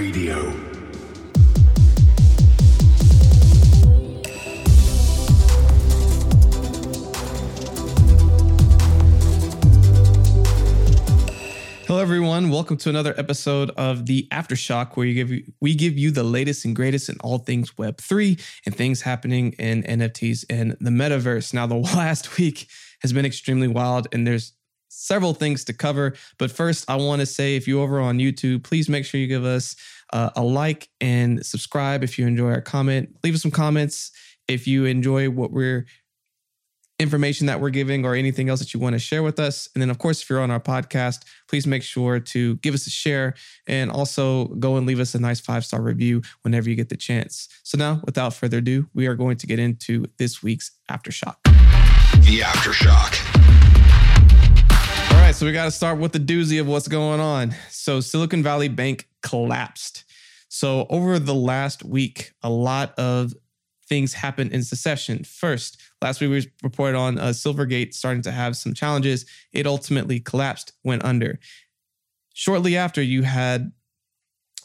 Radio. Hello, everyone. Welcome to another episode of the Aftershock, where you give you, we give you the latest and greatest in all things Web three and things happening in NFTs and the metaverse. Now, the last week has been extremely wild, and there's several things to cover. But first, I want to say, if you're over on YouTube, please make sure you give us uh, a like and subscribe if you enjoy our comment. Leave us some comments if you enjoy what we're information that we're giving or anything else that you want to share with us. And then, of course, if you're on our podcast, please make sure to give us a share and also go and leave us a nice five star review whenever you get the chance. So, now, without further ado, we are going to get into this week's Aftershock. The Aftershock. Right, so we got to start with the doozy of what's going on. So, Silicon Valley Bank collapsed. So, over the last week, a lot of things happened in succession. First, last week we reported on uh, Silvergate starting to have some challenges. It ultimately collapsed, went under. Shortly after, you had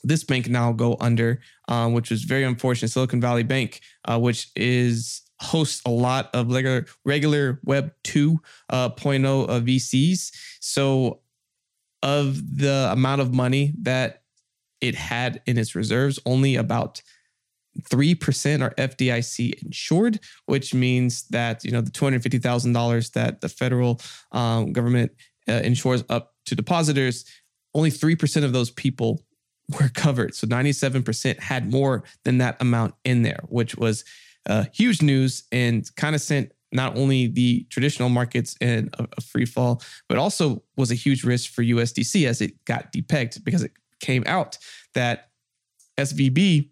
this bank now go under, um, which was very unfortunate. Silicon Valley Bank, uh, which is hosts a lot of regular regular Web 2.0 uh, of VCs. So, of the amount of money that it had in its reserves, only about 3% are FDIC insured, which means that, you know, the $250,000 that the federal um, government uh, insures up to depositors, only 3% of those people were covered. So 97% had more than that amount in there, which was uh, huge news and kind of sent not only the traditional markets in a, a free fall, but also was a huge risk for USDC as it got depegged because it came out that SVB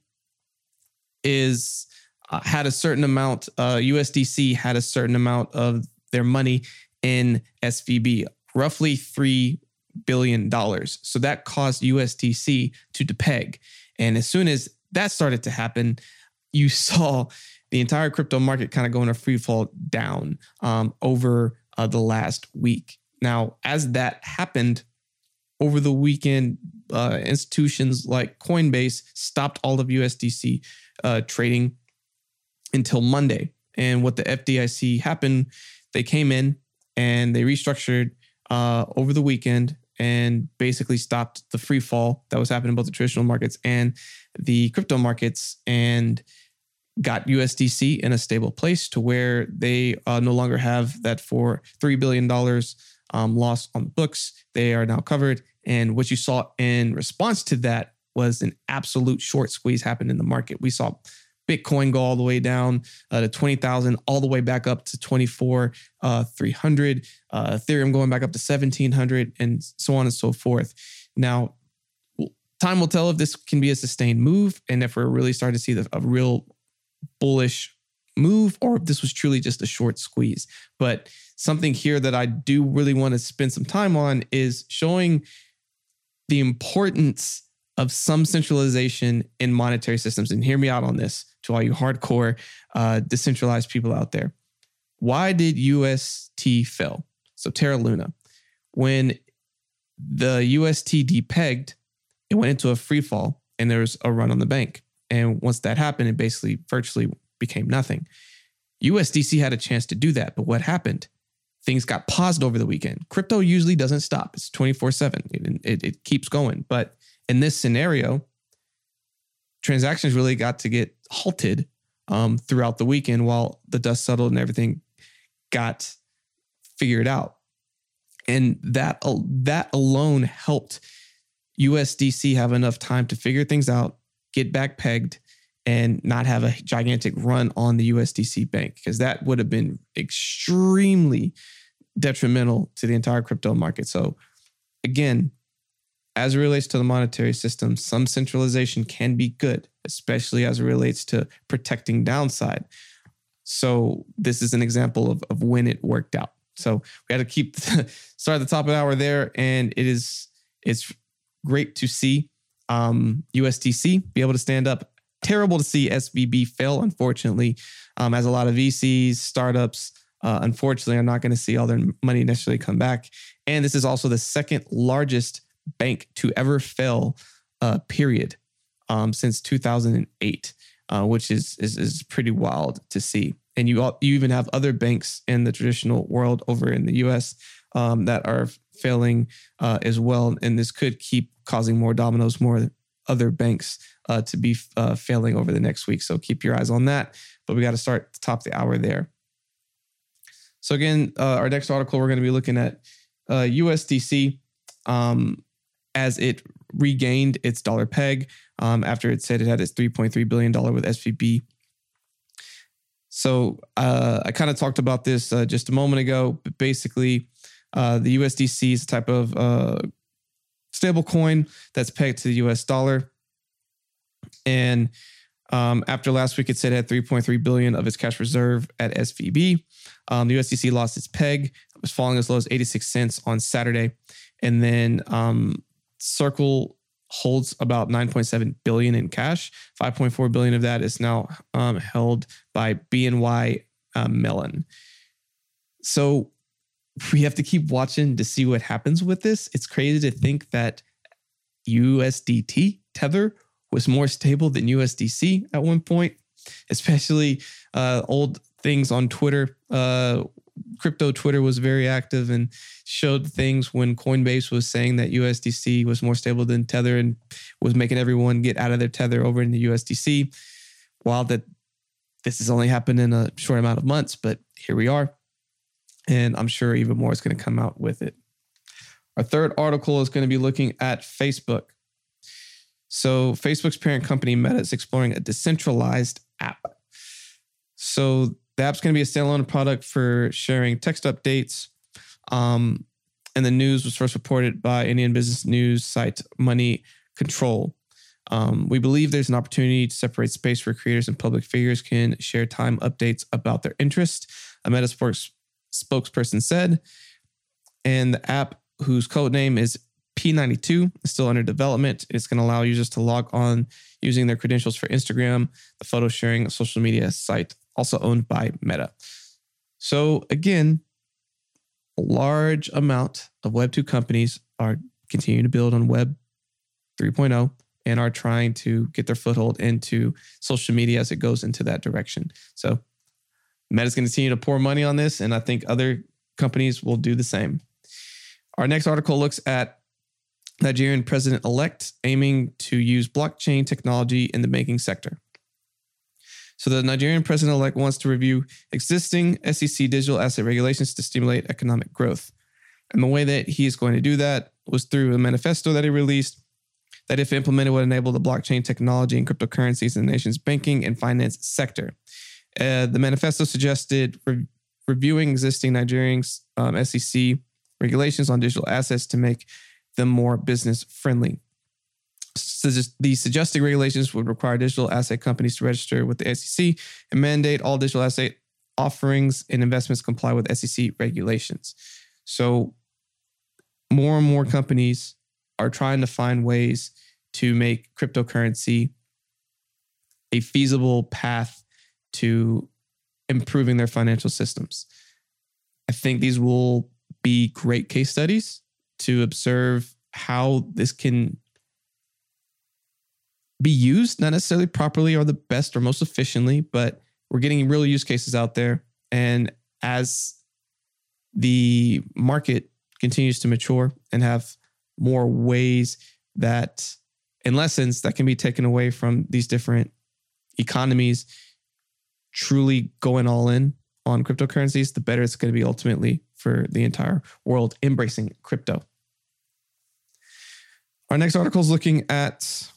is uh, had a certain amount. Uh, USDC had a certain amount of their money in SVB, roughly three billion dollars. So that caused USDC to depeg, and as soon as that started to happen, you saw the entire crypto market kind of going a free fall down um, over uh, the last week. Now, as that happened over the weekend, uh, institutions like Coinbase stopped all of USDC uh, trading until Monday. And what the FDIC happened, they came in and they restructured uh, over the weekend and basically stopped the free fall that was happening both the traditional markets and the crypto markets and got USDC in a stable place to where they uh, no longer have that for $3 billion um, loss on the books. They are now covered. And what you saw in response to that was an absolute short squeeze happen in the market. We saw Bitcoin go all the way down uh, to 20,000, all the way back up to 24, uh, 300, uh, Ethereum going back up to 1700, and so on and so forth. Now, time will tell if this can be a sustained move and if we're really starting to see the, a real bullish move or if this was truly just a short squeeze. But something here that I do really want to spend some time on is showing the importance of some centralization in monetary systems. And hear me out on this to all you hardcore uh, decentralized people out there. Why did UST fail? So Terra Luna, when the UST depegged, it went into a free fall and there was a run on the bank. And once that happened, it basically virtually became nothing. USDC had a chance to do that, but what happened? Things got paused over the weekend. Crypto usually doesn't stop. It's 24 7. It, it, keeps going. But in this scenario, transactions really got to get halted um, throughout the weekend while the dust settled and everything got figured out. And that that alone helped USDC have enough time to figure things out, get back pegged, and not have a gigantic run on the USDC bank because that would have been extremely detrimental to the entire crypto market. So again, as it relates to the monetary system, some centralization can be good, especially as it relates to protecting downside. So this is an example of, of when it worked out. So we had to keep the, start at the top of the hour there, and it is it's great to see um, USDC be able to stand up. Terrible to see SVB fail, unfortunately, um, as a lot of VCs, startups, uh, unfortunately, are not going to see all their money necessarily come back. And this is also the second largest bank to ever fail, uh, period. um, since 2008, uh, which is, is is pretty wild to see. And you all, you even have other banks in the traditional world over in the U.S. Um, that are failing uh, as well, and this could keep causing more dominoes, more other banks uh, to be uh, failing over the next week. So keep your eyes on that. But we got to start top the hour there. So again, uh, our next article we're going to be looking at USDC uh, um, as it regained its dollar peg um, after it said it had its 3.3 billion dollar with SVB. So uh, I kind of talked about this just a moment ago, but basically, the USDC is a type of stable coin that's pegged to the US dollar. And um, after last week, it said it had 3.3 billion of its cash reserve at SVB. Um, the USDC lost its peg. It was falling as low as 86 cents on Saturday. And then um, Circle holds about 9.7 billion in cash. 5.4 billion of that is now um, held by BNY uh, Mellon. So we have to keep watching to see what happens with this. It's crazy to think that USDT Tether was more stable than USDC at one point, especially uh, old things on Twitter. Uh, crypto Twitter was very active and showed things when Coinbase was saying that USDC was more stable than Tether and was making everyone get out of their Tether over in the USDC. While that this has only happened in a short amount of months, but here we are. And I'm sure even more is going to come out with it. Our third article is going to be looking at Facebook. So, Facebook's parent company Meta is exploring a decentralized app. So, the app's going to be a standalone product for sharing text updates. Um, and the news was first reported by Indian business news site Money Control. Um, we believe there's an opportunity to separate space where creators and public figures can share time updates about their interest. A Meta spokesperson said, and the app, whose code name is P92, is still under development. It's going to allow users to log on using their credentials for Instagram, the photo sharing social media site, also owned by Meta. So, again, a large amount of Web2 companies are continuing to build on Web 3.0 and are trying to get their foothold into social media as it goes into that direction. So, Meta's going to continue to pour money on this, and I think other companies will do the same. Our next article looks at Nigerian president elect aiming to use blockchain technology in the banking sector. So, the Nigerian president elect wants to review existing SEC digital asset regulations to stimulate economic growth. And the way that he is going to do that was through a manifesto that he released that, if implemented, would enable the blockchain technology and cryptocurrencies in the nation's banking and finance sector. Uh, the manifesto suggested re- reviewing existing Nigerian um, SEC regulations on digital assets to make them more business friendly. So the suggested regulations would require digital asset companies to register with the SEC and mandate all digital asset offerings and investments comply with SEC regulations. So more and more companies are trying to find ways to make cryptocurrency a feasible path to improving their financial systems. I think these will be great case studies to observe how this can be used, not necessarily properly or the best or most efficiently, but we're getting real use cases out there. And as the market continues to mature and have more ways that and lessons that can be taken away from these different economies truly going all in on cryptocurrencies, the better it's going to be ultimately for the entire world embracing crypto. Our next article is looking at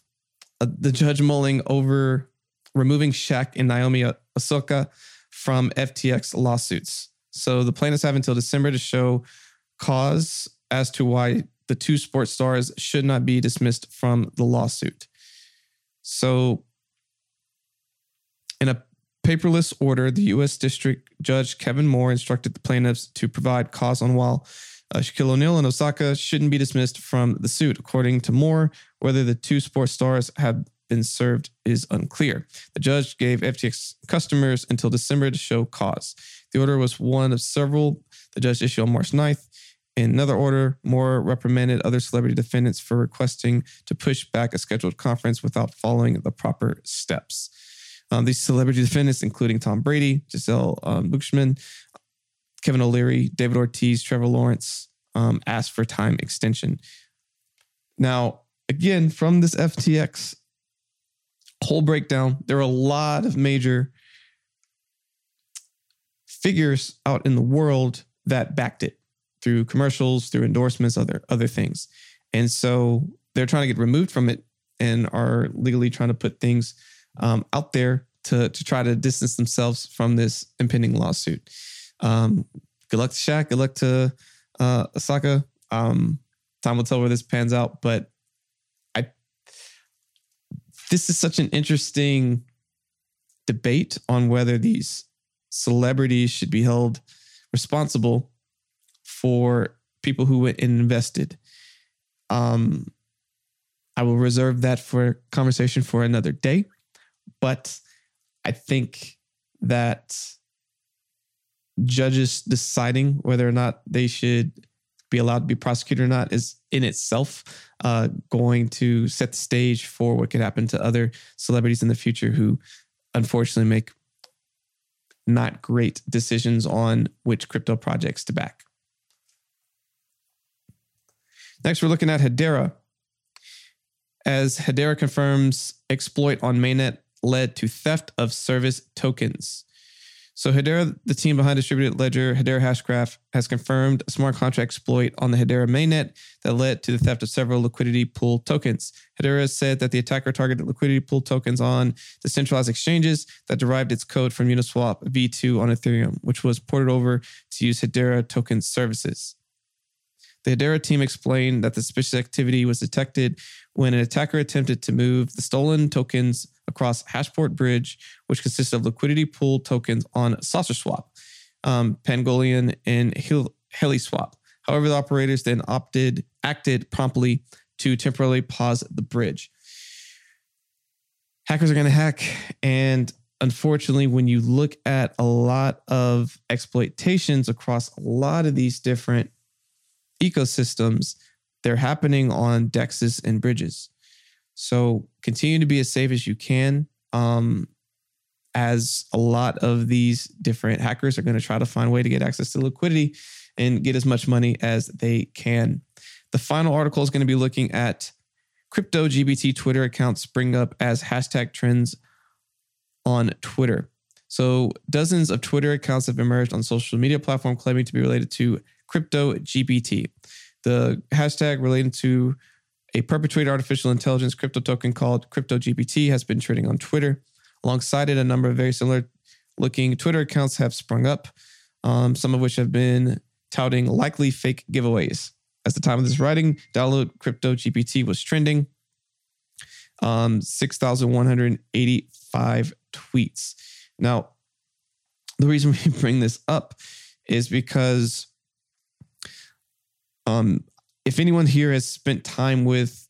uh, the judge mulling over removing Shaq and Naomi Osaka from FTX lawsuits. So the plaintiffs have until December to show cause as to why the two sports stars should not be dismissed from the lawsuit. So, in a paperless order, the U.S. District Judge Kevin Moore instructed the plaintiffs to provide cause on while uh, Shaquille O'Neal and Osaka shouldn't be dismissed from the suit. According to Moore, whether the two sports stars have been served is unclear. The judge gave FTX customers until December to show cause. The order was one of several the judge issued on March 9th In another order, Moore reprimanded other celebrity defendants for requesting to push back a scheduled conference without following the proper steps. Um, these celebrity defendants, including Tom Brady, Gisele um, Bündchen, Kevin O'Leary, David Ortiz, Trevor Lawrence, um, asked for time extension. Now, again, from this FTX whole breakdown, there are a lot of major figures out in the world that backed it through commercials, through endorsements, other other things. And so they're trying to get removed from it and are legally trying to put things um, out there to to try to distance themselves from this impending lawsuit. Um, good luck to Shaq. Good luck to uh, Osaka. Um, time will tell where this pans out, but I this is such an interesting debate on whether these celebrities should be held responsible for people who went and invested. Um, I will reserve that for conversation for another day, but I think that judges deciding whether or not they should be allowed to be prosecuted or not is in itself uh, going to set the stage for what could happen to other celebrities in the future who unfortunately make not great decisions on which crypto projects to back. Next, we're looking at Hedera. As Hedera confirms, exploit on mainnet led to theft of service tokens. So Hedera, the team behind distributed ledger Hedera Hashgraph, has confirmed a smart contract exploit on the Hedera mainnet that led to the theft of several liquidity pool tokens. Hedera said that the attacker targeted liquidity pool tokens on decentralized exchanges that derived its code from Uniswap v2 on Ethereum, which was ported over to use Hedera token services. The Hedera team explained that the suspicious activity was detected when an attacker attempted to move the stolen tokens across Hashport Bridge, which consists of liquidity pool tokens on SaucerSwap, um, Pangolin, and Hel- HeliSwap. However, the operators then opted acted promptly to temporarily pause the bridge. Hackers are going to hack, and unfortunately, when you look at a lot of exploitations across a lot of these different ecosystems, they're happening on dexes and bridges. So continue to be as safe as you can. Um, as a lot of these different hackers are going to try to find a way to get access to liquidity and get as much money as they can. The final article is going to be looking at crypto GBT Twitter accounts spring up as hashtag trends on Twitter. So, dozens of Twitter accounts have emerged on social media platform claiming to be related to crypto GBT. The hashtag related to a perpetuated artificial intelligence crypto token called Crypto GPT has been trending on Twitter. Alongside it, a number of very similar looking Twitter accounts have sprung up, um, some of which have been touting likely fake giveaways. At the time of this writing, download Crypto GPT was trending. Um, 6,185 tweets. Now, the reason we bring this up is because um, if anyone here has spent time with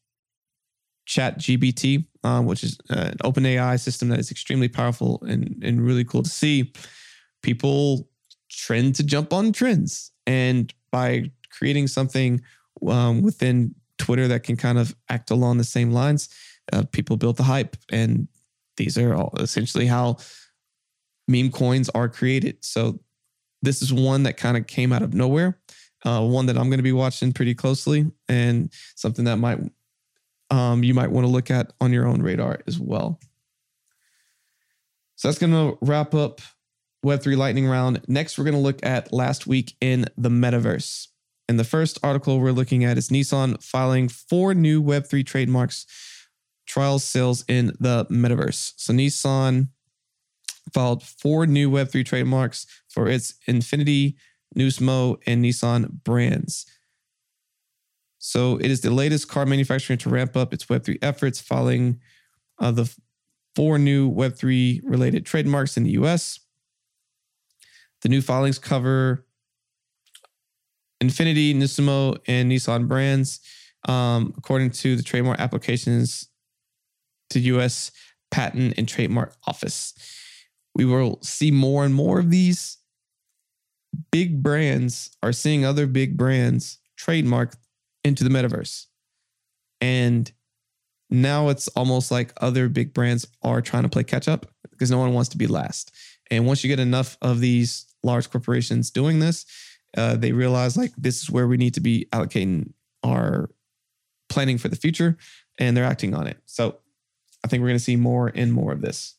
Chat GBT, uh, which is an OpenAI system that is extremely powerful and, and really cool to see, people trend to jump on trends. And by creating something um, within Twitter that can kind of act along the same lines, uh, people build the hype. And these are all essentially how meme coins are created. So this is one that kind of came out of nowhere uh, one that I'm going to be watching pretty closely, and something that might um, you might want to look at on your own radar as well. So that's going to wrap up Web3 Lightning Round. Next, we're going to look at last week in the metaverse. And the first article we're looking at is Nissan filing four new Web3 trademarks trial sales in the metaverse. So Nissan filed four new Web3 trademarks for its Infiniti Nismo, and Nissan brands. So it is the latest car manufacturer to ramp up its Web3 efforts following uh, the four new Web3 related trademarks in the US. The new filings cover Infiniti, Nismo, and Nissan brands, um, according to the trademark applications to US Patent and Trademark Office. We will see more and more of these big brands are seeing other big brands trademark into the metaverse. And now it's almost like other big brands are trying to play catch up because no one wants to be last. And once you get enough of these large corporations doing this, uh, they realize like this is where we need to be allocating our planning for the future, and they're acting on it. So I think we're going to see more and more of this.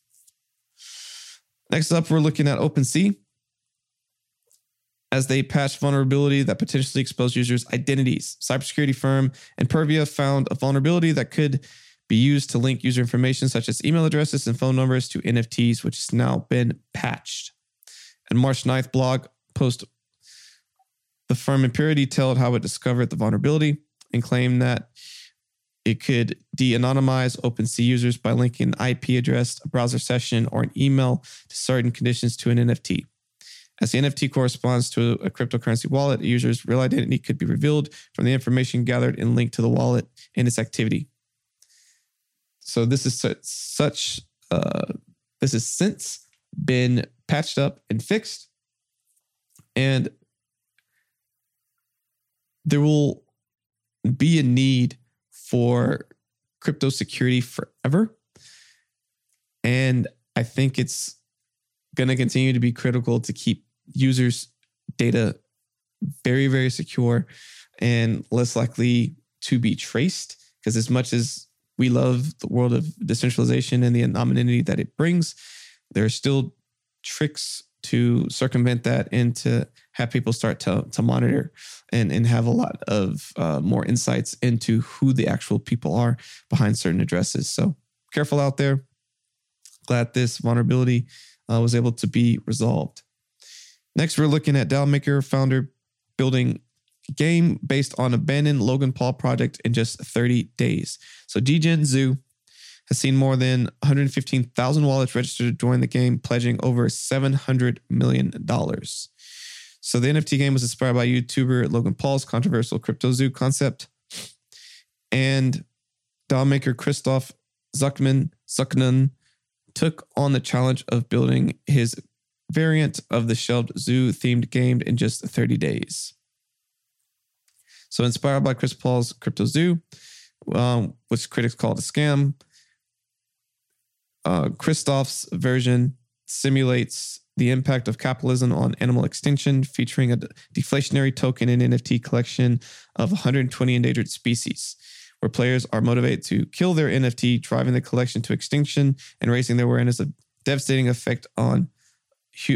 Next up, we're looking at OpenSea as they patched vulnerability that potentially exposed users' identities. Cybersecurity firm Imperva found a vulnerability that could be used to link user information such as email addresses and phone numbers to NFTs, which has now been patched. And March 9th blog post, the firm Imperva detailed how it discovered the vulnerability and claimed that it could de-anonymize OpenSea users by linking an IP address, a browser session, or an email to certain conditions to an NFT. As the NFT corresponds to a cryptocurrency wallet, a user's real identity could be revealed from the information gathered and linked to the wallet and its activity. So this is such, uh, this has since been patched up and fixed, and there will be a need for crypto security forever. And I think it's going to continue to be critical to keep users' data very, very secure and less likely to be traced. Because as much as we love the world of decentralization and the anonymity that it brings, there are still tricks to circumvent that and to have people start to, to monitor and, and have a lot of uh, more insights into who the actual people are behind certain addresses. So careful out there. Glad this vulnerability uh, was able to be resolved. Next, we're looking at DAO Maker founder building game based on abandoned Logan Paul project in just 30 days. So DGen Zoo has seen more than 115,000 wallets registered to join the game, pledging over $700 million. So the NFT game was inspired by YouTuber Logan Paul's controversial Crypto Zoo concept. And DAO maker Christoph Zuckman Zaknun took on the challenge of building his variant of the shelved zoo themed game in just 30 days. So, inspired by Chris Paul's Crypto Zoo, um, which critics called a scam, uh, Christoph's version simulates the impact of capitalism on animal extinction, featuring a deflationary token and NFT collection of 120 endangered species, where players are motivated to kill their NFT, driving the collection to extinction and raising their awareness of devastating effect on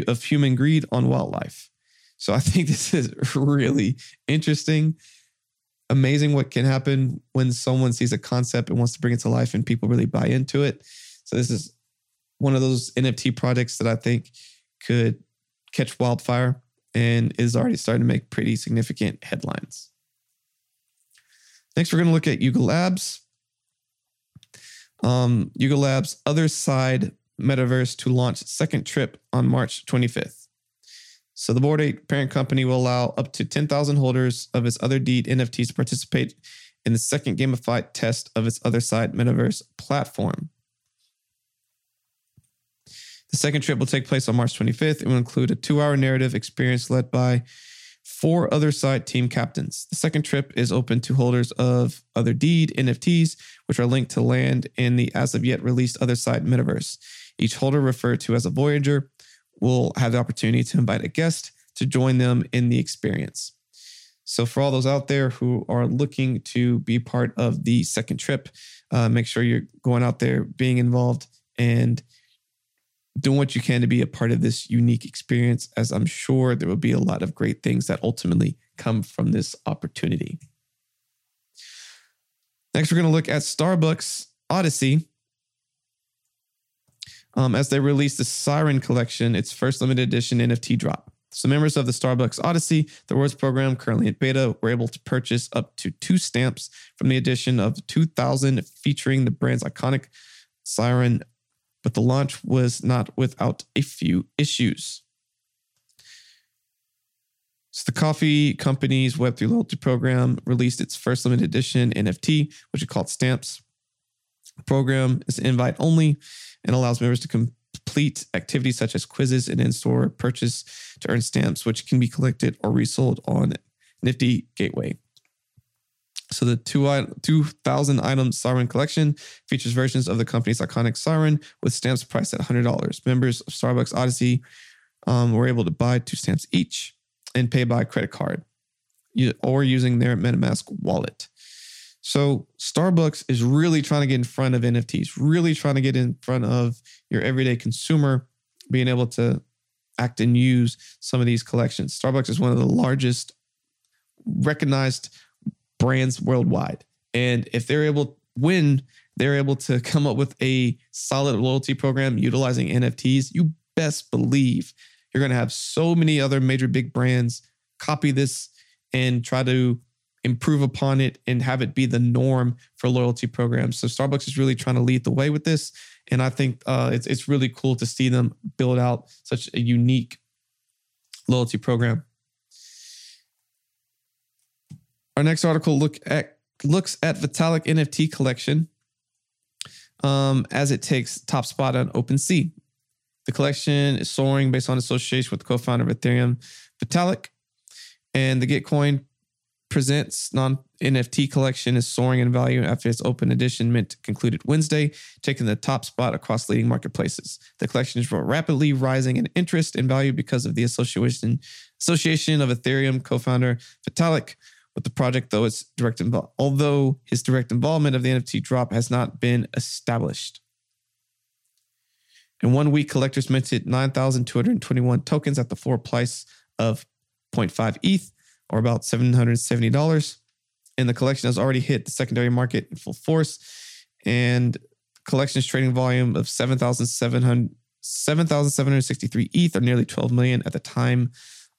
of human greed on wildlife. So I think this is really interesting. Amazing what can happen when someone sees a concept and wants to bring it to life and people really buy into it. So this is one of those NFT projects that I think could catch wildfire and is already starting to make pretty significant headlines. Next, we're going to look at Yuga Labs. Um, Yuga Labs' Otherside metaverse to launch second trip on March 25th. So the Bored Ape parent company will allow up to 10,000 holders of its Otherdeed NFTs to participate in the second gamified test of its Otherside metaverse platform. The second trip will take place on March 25th. It will include a two hour narrative experience led by four Otherside team captains. The second trip is open to holders of Otherdeed NFTs, which are linked to land in the as of yet released Otherside metaverse. Each holder, referred to as a Voyager, will have the opportunity to invite a guest to join them in the experience. So, for all those out there who are looking to be part of the second trip, uh, make sure you're going out there, being involved, and doing what you can to be a part of this unique experience, as I'm sure there will be a lot of great things that ultimately come from this opportunity. Next, we're going to look at Starbucks Odyssey. Um, as they released the Siren Collection, its first limited edition NFT drop. So, members of the Starbucks Odyssey, the rewards program currently in beta, were able to purchase up to two stamps from the edition of 2000 featuring the brand's iconic Siren but the launch was not without a few issues. So the coffee company's Web3 loyalty program released its first limited edition NFT, which is called Stamps. Program is invite only and allows members to complete activities such as quizzes and in-store purchase to earn stamps, which can be collected or resold on Nifty Gateway. So the two, 2000 item Siren collection features versions of the company's iconic Siren with stamps priced at $100. Members of Starbucks Odyssey um, were able to buy two stamps each and pay by credit card or using their MetaMask wallet. So Starbucks is really trying to get in front of NFTs, really trying to get in front of your everyday consumer being able to act and use some of these collections. Starbucks is one of the largest recognized brands worldwide. And if they're able when they're able to come up with a solid loyalty program utilizing NFTs, you best believe you're going to have so many other major big brands copy this and try to improve upon it and have it be the norm for loyalty programs. So Starbucks is really trying to lead the way with this, and I think uh, it's it's really cool to see them build out such a unique loyalty program. Our next article look at looks at Vitalik NFT collection um, as it takes top spot on OpenSea. The collection is soaring based on association with the co-founder of Ethereum, Vitalik, and the Gitcoin presents non NFT collection is soaring in value after its open edition mint concluded Wednesday, taking the top spot across leading marketplaces. The collection is rapidly rising in interest and value because of the association association of Ethereum co-founder Vitalik with the project, though its direct invo- although his direct involvement of the NFT drop has not been established. In one week, collectors minted 9,221 tokens at the floor price of 0.5 ETH, or about $770. And the collection has already hit the secondary market in full force. And collection's trading volume of 7,700 7,763 ETH or nearly 12 million at the time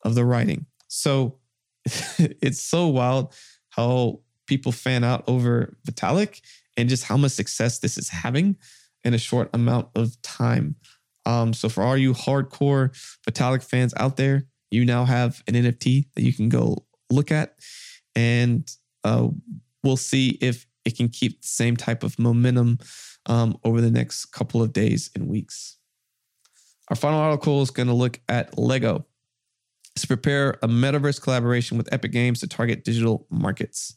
of the writing. So it's so wild how people fan out over Vitalik and just how much success this is having in a short amount of time. Um, so for all you hardcore Vitalik fans out there, you now have an NFT that you can go look at, and uh, we'll see if it can keep the same type of momentum um, over the next couple of days and weeks. Our final article is going to look at Lego to prepare a metaverse collaboration with Epic Games to target digital markets.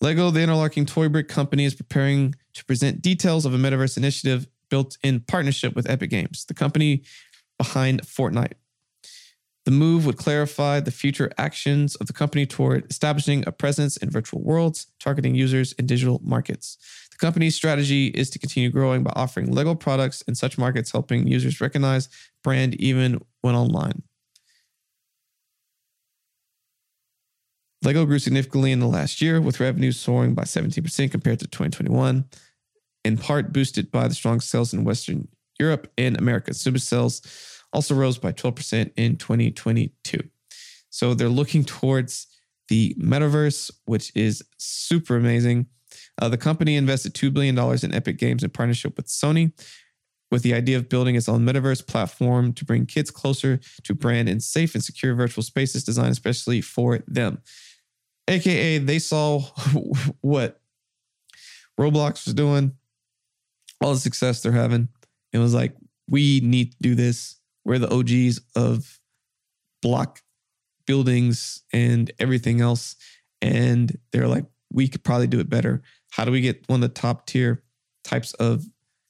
Lego, the interlocking toy brick company, is preparing to present details of a metaverse initiative built in partnership with Epic Games, the company behind Fortnite. The move would clarify the future actions of the company toward establishing a presence in virtual worlds, targeting users in digital markets. The company's strategy is to continue growing by offering Lego products in such markets, helping users recognize brand even when online. Lego grew significantly in the last year, with revenues soaring by 17% compared to 2021, in part boosted by the strong sales in Western Europe and America. Super sales also rose by 12% in 2022. So they're looking towards the metaverse, which is super amazing. Uh, the company invested $2 billion in Epic Games in partnership with Sony, with the idea of building its own metaverse platform to bring kids closer to brand and safe and secure virtual spaces designed especially for them. AKA, they saw what Roblox was doing, all the success they're having, and was like, we need to do this. We're the OGs of block buildings and everything else. And they're like, we could probably do it better. How do we get one of the top tier types of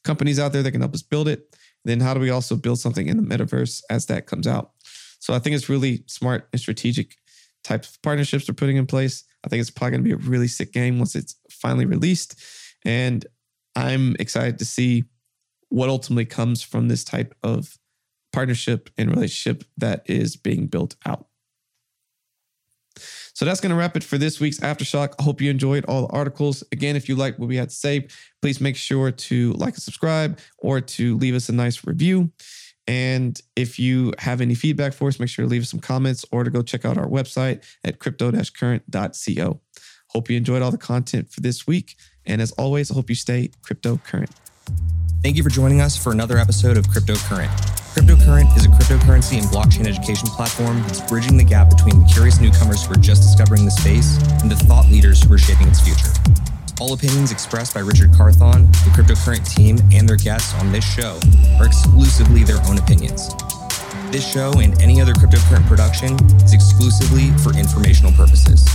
companies out there that can help us build it? Then how do we also build something in the metaverse as that comes out? So I think it's really smart and strategic types of partnerships they're putting in place. I think it's probably going to be a really sick game once it's finally released. And I'm excited to see what ultimately comes from this type of partnership and relationship that is being built out. So that's going to wrap it for this week's Aftershock. I hope you enjoyed all the articles. Again, if you like what we had to say, please make sure to like and subscribe or to leave us a nice review. And if you have any feedback for us, make sure to leave us some comments or to go check out our website at crypto-current.co. Hope you enjoyed all the content for this week. And as always, I hope you stay crypto current. Thank you for joining us for another episode of Crypto Current. Cryptocurrent is a cryptocurrency and blockchain education platform that's bridging the gap between the curious newcomers who are just discovering the space and the thought leaders who are shaping its future. All opinions expressed by Richard Carthon, the cryptocurrent team, and their guests on this show are exclusively their own opinions. This show and any other cryptocurrent production is exclusively for informational purposes.